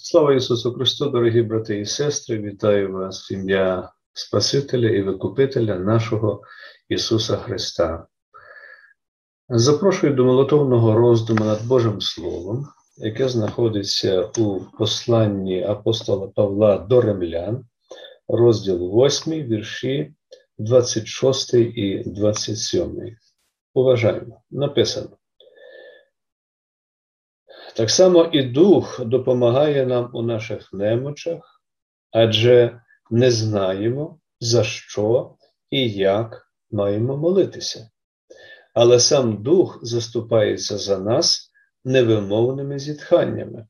Слава Ісусу Христу, дорогі брати і сестри, вітаю вас в ім'я Спасителя і Викупителя нашого Ісуса Христа. Запрошую до молотовного роздуму над Божим Словом, яке знаходиться у посланні апостола Павла до Ремлян, розділ 8, вірші 26 і 27. Уважаємо, написано. Так само і Дух допомагає нам у наших немочах, адже не знаємо, за що і як маємо молитися. Але сам Дух заступається за нас невимовними зітханнями.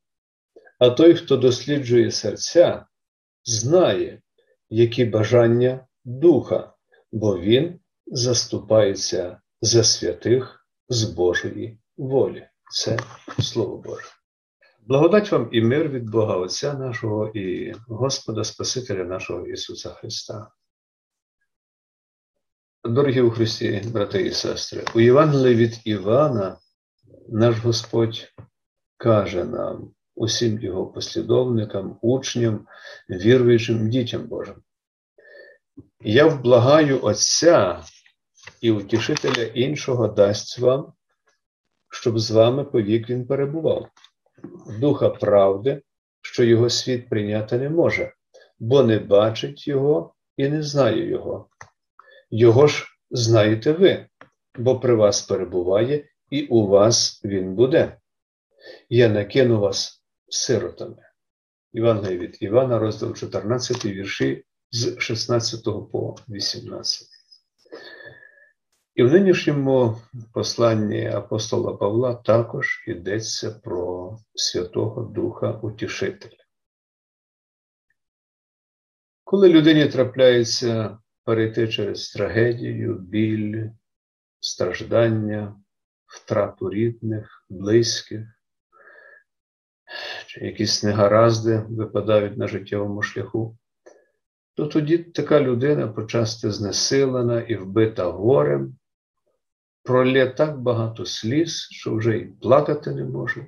А той, хто досліджує серця, знає, які бажання Духа, бо Він заступається за святих з Божої волі. Це Слово Боже. Благодать вам і мир від Бога Отця нашого і Господа Спасителя нашого Ісуса Христа. Дорогі у Христі, брати і сестри, у Євангелії від Івана наш Господь каже нам, усім його послідовникам, учням, віруючим дітям Божим. Я вблагаю Отця і утішителя іншого дасть вам щоб з вами повік він перебував, духа правди, що його світ прийняти не може, бо не бачить його і не знає його. Його ж знаєте ви, бо при вас перебуває, і у вас він буде. Я накину вас сиротами. Івангелія від Івана, розділ 14, вірші з 16 по 18. І в нинішньому посланні апостола Павла також йдеться про Святого Духа Утішителя. Коли людині трапляється перейти через трагедію, біль, страждання, втрату рідних, близьких, чи якісь негаразди випадають на життєвому шляху, то тоді така людина почасти знесилена і вбита горем, пролє так багато сліз, що вже й плакати не може,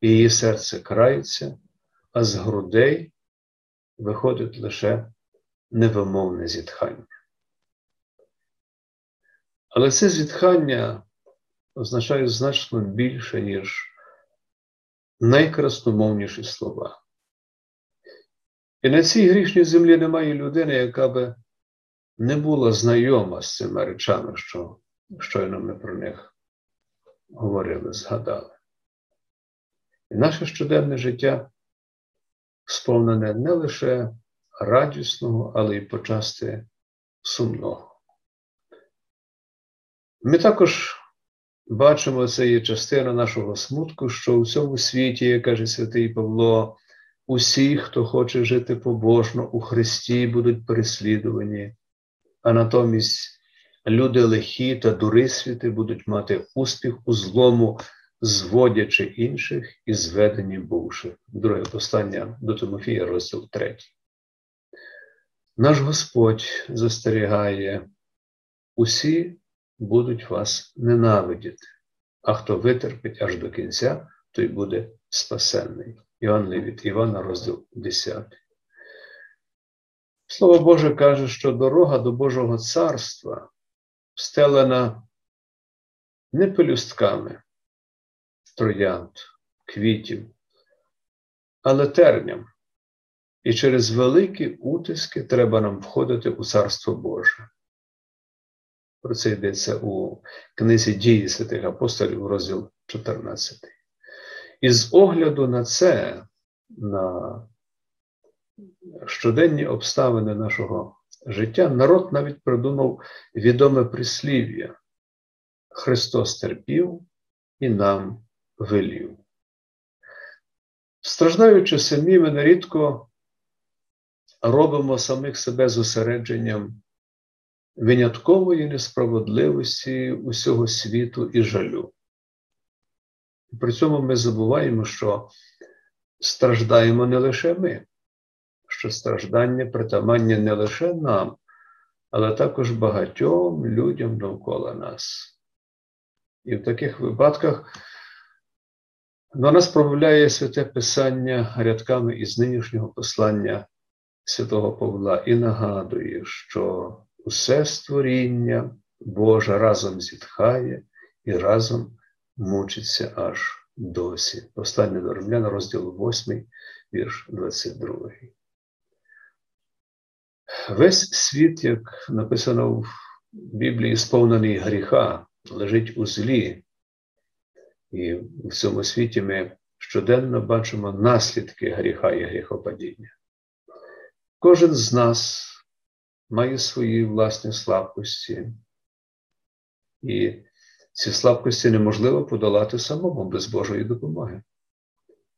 і її серце крається, а з грудей виходить лише невимовне зітхання. Але це зітхання означає значно більше, ніж найкрасномовніші слова. І на цій грішній землі немає людини, яка би не була знайома з цими речами, що щойно ми про них говорили, згадали. І наше щоденне життя сповнене не лише радісного, але й почасти сумного. Ми також бачимо, це є частина нашого смутку, що у цьому світі, як каже святий Павло, усі, хто хоче жити побожно у Христі, будуть переслідувані, а натомість люди лихі та дурисвіти будуть мати успіх у злому, зводячи інших і зведені бувши. Друге послання до Тимофія, розділ 3. Наш Господь застерігає, усі будуть вас ненавидіти, а хто витерпить аж до кінця, той буде спасенний. Іоанн від Івана, розділ 10. Слово Боже каже, що дорога до Божого царства встелена не пелюстками троянд, квітів, але терням. І через великі утиски треба нам входити у Царство Боже. Про це йдеться у книзі дії святих апостолів, розділ 14. І з огляду на це, на щоденні обставини нашого життя, народ навіть придумав відоме прислів'я. Христос терпів і нам велів. Страждаючи самі, ми нерідко робимо самих себе зосередженням виняткової несправедливості усього світу і жалю. При цьому ми забуваємо, що страждаємо не лише ми, що страждання притаманні не лише нам, але також багатьом людям довкола нас. І в таких випадках До нас промовляє святе Писання рядками із нинішнього послання святого Павла і нагадує, що усе створіння Боже разом зітхає і разом мучиться аж досі. Послання до Римляна, розділ 8, вірш 22. Весь світ, як написано в Біблії, сповнений гріха, лежить у злі. І в цьому світі ми щоденно бачимо наслідки гріха і гріхопадіння. Кожен з нас має свої власні слабкості, і ці слабкості неможливо подолати самому без Божої допомоги.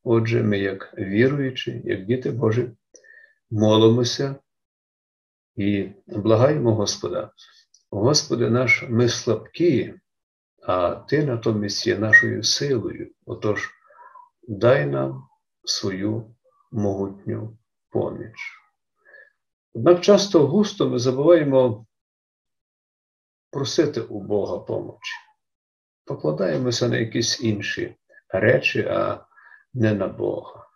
Отже, ми, як віруючі, як діти Божі, молимося і благаємо Господа. Господи наш, ми слабкі, а Ти натомість є нашою силою. Отож, дай нам свою могутню поміч. Однак часто густо ми забуваємо просити у Бога помочі. Покладаємося на якісь інші речі, а не на Бога.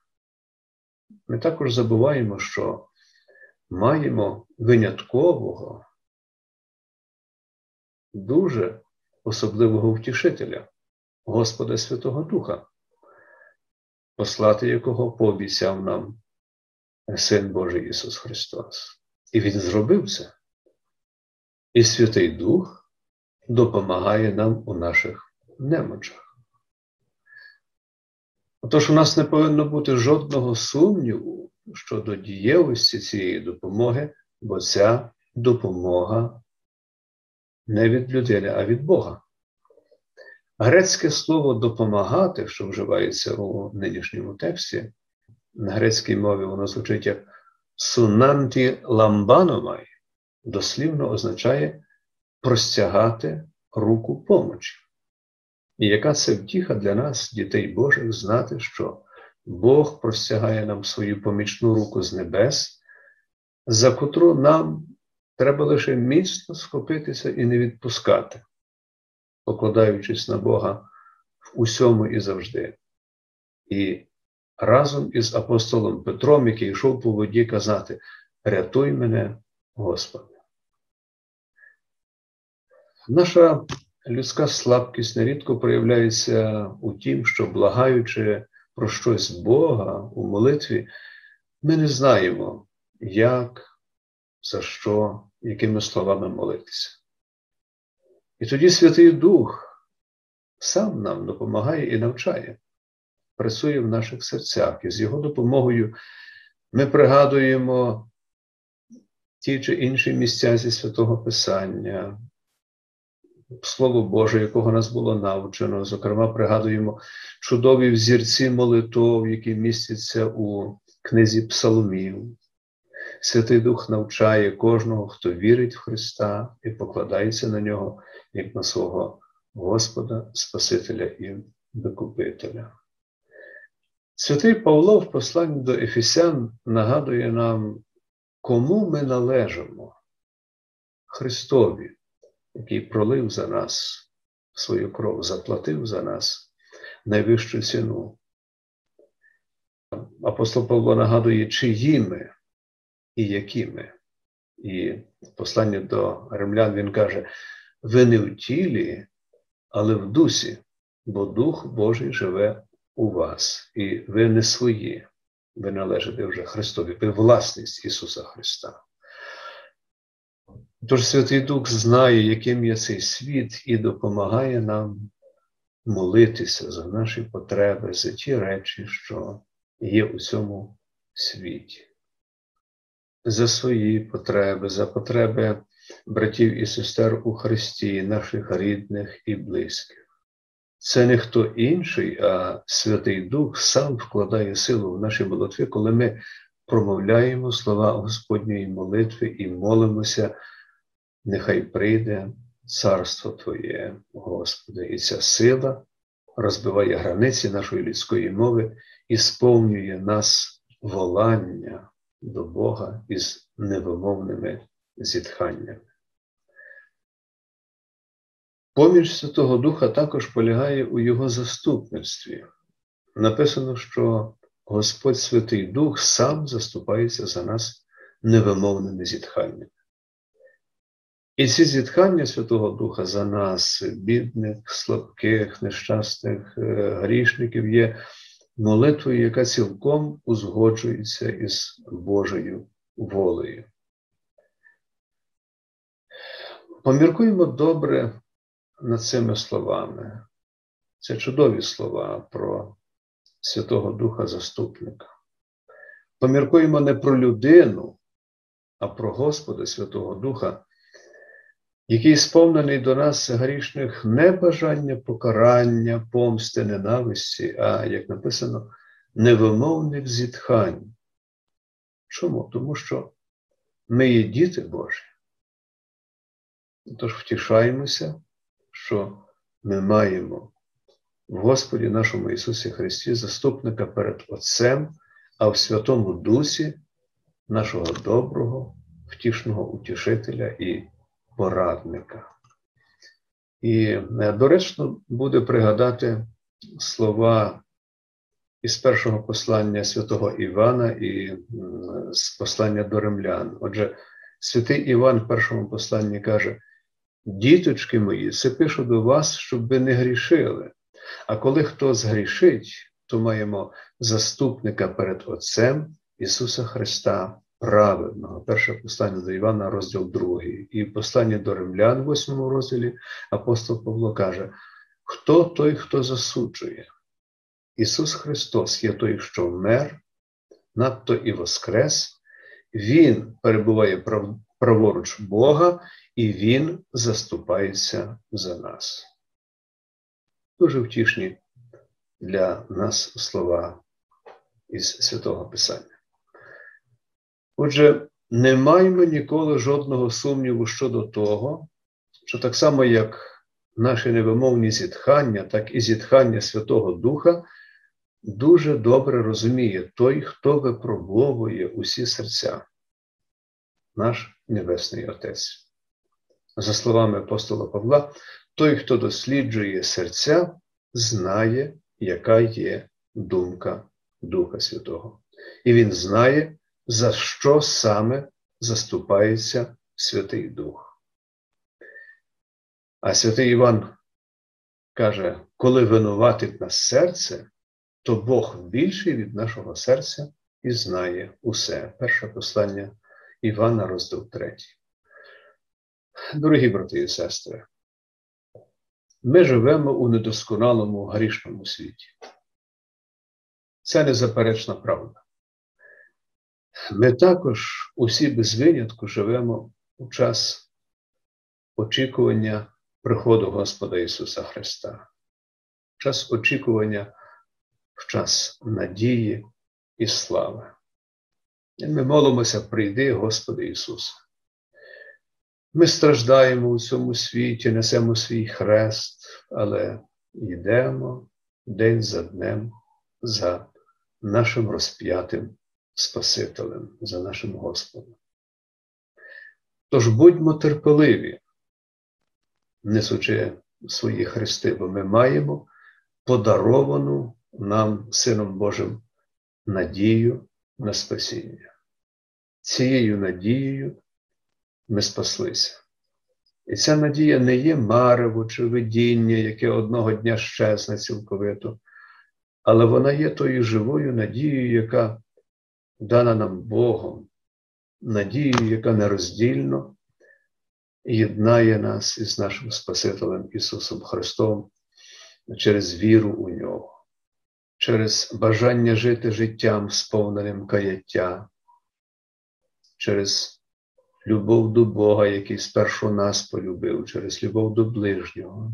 Ми також забуваємо, що маємо виняткового, дуже особливого втішителя, Господа Святого Духа, послати якого пообіцяв нам Син Божий Ісус Христос. І Він зробив це. І Святий Дух допомагає нам у наших немочах. Отож, у нас не повинно бути жодного сумніву щодо дієвості цієї допомоги, бо ця допомога не від людини, а від Бога. Грецьке слово допомагати, що вживається у нинішньому тексті, на грецькій мові воно звучить як συναντιλαμβάνομαι, дослівно означає простягати руку помочі. І яка це втіха для нас, дітей Божих, знати, що Бог простягає нам свою помічну руку з небес, за котру нам треба лише міцно схопитися і не відпускати, покладаючись на Бога в усьому і завжди. І разом із апостолом Петром, який йшов по воді, казати: Рятуй мене, Господи. Наша людська слабкість нерідко проявляється у тім, що, благаючи про щось Бога у молитві, ми не знаємо, як, за що, якими словами молитися. І тоді Святий Дух сам нам допомагає і навчає працює в наших серцях, і з його допомогою ми пригадуємо ті чи інші місця зі святого Писання, Слово Боже, якого нас було навчено. Зокрема, пригадуємо чудові взірці молитов, які містяться у книзі Псаломів. Святий Дух навчає кожного, хто вірить в Христа і покладається на нього, як на свого Господа, Спасителя і Викупителя. Святий Павло в посланні до Ефесян нагадує нам, кому ми належимо Христові, який пролив за нас свою кров, заплатив за нас найвищу ціну. Апостол Павло нагадує, чиї ми і які ми. І в посланні до римлян він каже: ви не в тілі, але в дусі, бо Дух Божий живе у вас, і ви не свої, ви належите вже Христові, ви власність Ісуса Христа. Тож Святий Дух знає, яким є цей світ, і допомагає нам молитися за наші потреби, за ті речі, що є у цьому світі, за свої потреби, за потреби братів і сестер у Христі, наших рідних і близьких. Це не хто інший, а Святий Дух сам вкладає силу в наші молитви, коли ми промовляємо слова Господньої молитви і молимося, нехай прийде царство Твоє, Господи, і ця сила розбиває границі нашої людської мови і сповнює нас волання до Бога із невимовними зітханнями. Поміч Святого Духа також полягає у Його заступництві. написано, що Господь Святий Дух сам заступається за нас невимовними зітханнями. І ці зітхання Святого Духа за нас, бідних, слабких, нещасних, е, грішників, є молитвою, яка цілком узгоджується із Божою волею. Поміркуємо добре над цими словами. Це чудові слова про Святого Духа Заступника. Поміркуємо не про людину, а про Господа Святого Духа, який сповнений до нас грішних не бажання покарання, помсти, ненависті, а, як написано, невимовних зітхань. Чому? Тому що ми є діти Божі. Тож втішаємося, що ми маємо в Господі нашому Ісусі Христі заступника перед Отцем, а в Святому Дусі нашого доброго, втішного утішителя і порадника. І е, доречно буде пригадати слова із першого послання святого Івана і з послання до римлян. Отже, святий Іван в першому посланні каже: Діточки мої, це пишу до вас, щоб ви не грішили. А коли хто згрішить, то маємо заступника перед Отцем Ісуса Христа праведного. Перше послання до Івана, розділ 2. І послання до римлян, в 8 розділі, апостол Павло каже: Хто той, хто засуджує? Ісус Христос є той, що вмер, надто і воскрес, Він перебуває праворуч Бога, і Він заступається за нас. Дуже втішні для нас слова із святого Писання. Отже, не маємо ніколи жодного сумніву щодо того, що так само, як наші невимовні зітхання, так і зітхання Святого Духа дуже добре розуміє той, хто випробовує усі серця, наш Небесний Отець. За словами апостола Павла, той, хто досліджує серця, знає, яка є думка Духа Святого. І він знає, за що саме заступається Святий Дух. А святий Іван каже: коли винуватить нас серце, то Бог більший від нашого серця і знає усе. Перше послання Івана, розділ 3. Дорогі брати і сестри, ми живемо у недосконалому грішному світі. Це незаперечна правда. Ми також усі без винятку живемо у час очікування приходу Господа Ісуса Христа, час очікування в час надії і слави. І ми молимося, прийди, Господи Ісусе. Ми страждаємо у цьому світі, несемо свій хрест, але йдемо день за днем за нашим розп'ятим Спасителем, за нашим Господом. Тож будьмо терпеливі, несучи свої хрести, бо ми маємо подаровану нам, Сином Божим, надію на спасіння. Цією надією ми спаслися. І ця надія не є марево чи видіння, яке одного дня щезне цілковито, але вона є тою живою надією, яка дана нам Богом, надією, яка нероздільно єднає нас із нашим Спасителем Ісусом Христом через віру у Нього, через бажання жити життям, сповненим каяття, через любов до Бога, який спершу нас полюбив, через любов до ближнього,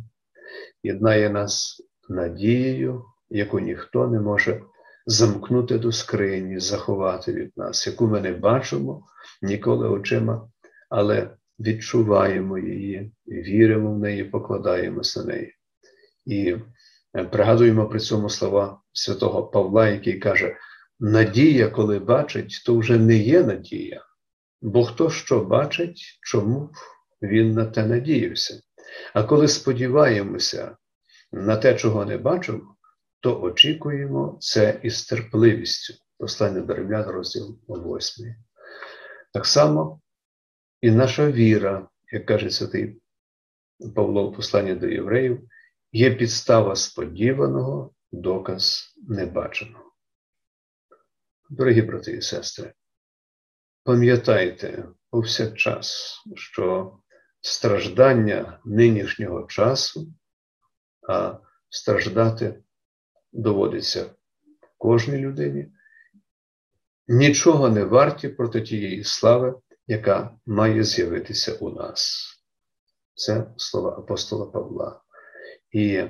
єднає нас надією, яку ніхто не може замкнути до скрині, заховати від нас, яку ми не бачимо ніколи очима, але відчуваємо її, віримо в неї, покладаємося на неї. І е, пригадуємо при цьому слова святого Павла, який каже: надія, коли бачить, то вже не є надія, бо хто що бачить, чому він на те надіявся. А коли сподіваємося на те, чого не бачимо, то очікуємо це із терпливістю. Послання до Римлян, розділ 8. Так само і наша віра, як каже святий Павло в посланні до євреїв, є підстава сподіваного, доказ небаченого. Дорогі брати і сестри, пам'ятайте повсякчас, що страждання нинішнього часу, а страждати доводиться кожній людині, нічого не варті проти тієї слави, яка має з'явитися у нас. Це слова апостола Павла. І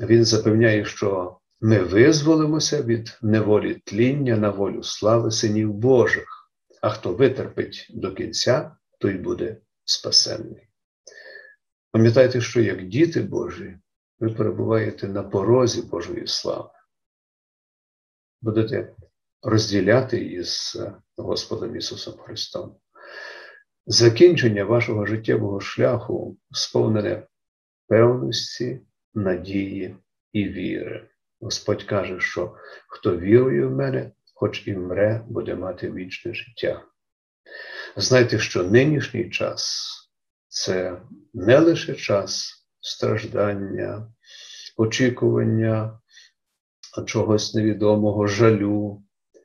він запевняє, що ми визволимося від неволі тління на волю слави синів Божих, а хто витерпить до кінця, той буде спасенний. Пам'ятайте, що як діти Божі, ви перебуваєте на порозі Божої слави. Будете розділяти із Господом Ісусом Христом. Закінчення вашого життєвого шляху сповнене певності, надії і віри. Господь каже, що хто вірує в мене, хоч і мре, буде мати вічне життя. Знайте, що нинішній час це не лише час страждання, очікування чогось невідомого, жалю,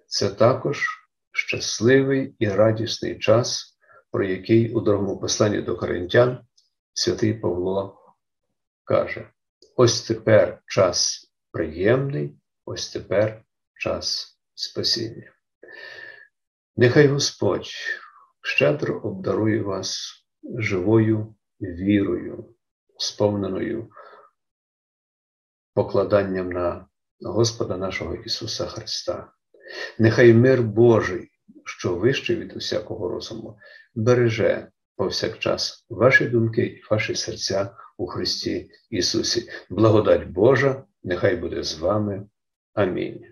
це також щасливий і радісний час, про який у другому посланні до Коринтян святий Павло каже: ось тепер час приємний, ось тепер час спасіння. Нехай Господь щедро обдарує вас живою вірою, сповненою покладанням на Господа нашого Ісуса Христа. Нехай мир Божий, що вищий від усякого розуму, береже повсякчас ваші думки і ваші серця у Христі Ісусі. Благодать Божа, нехай буде з вами. Амінь.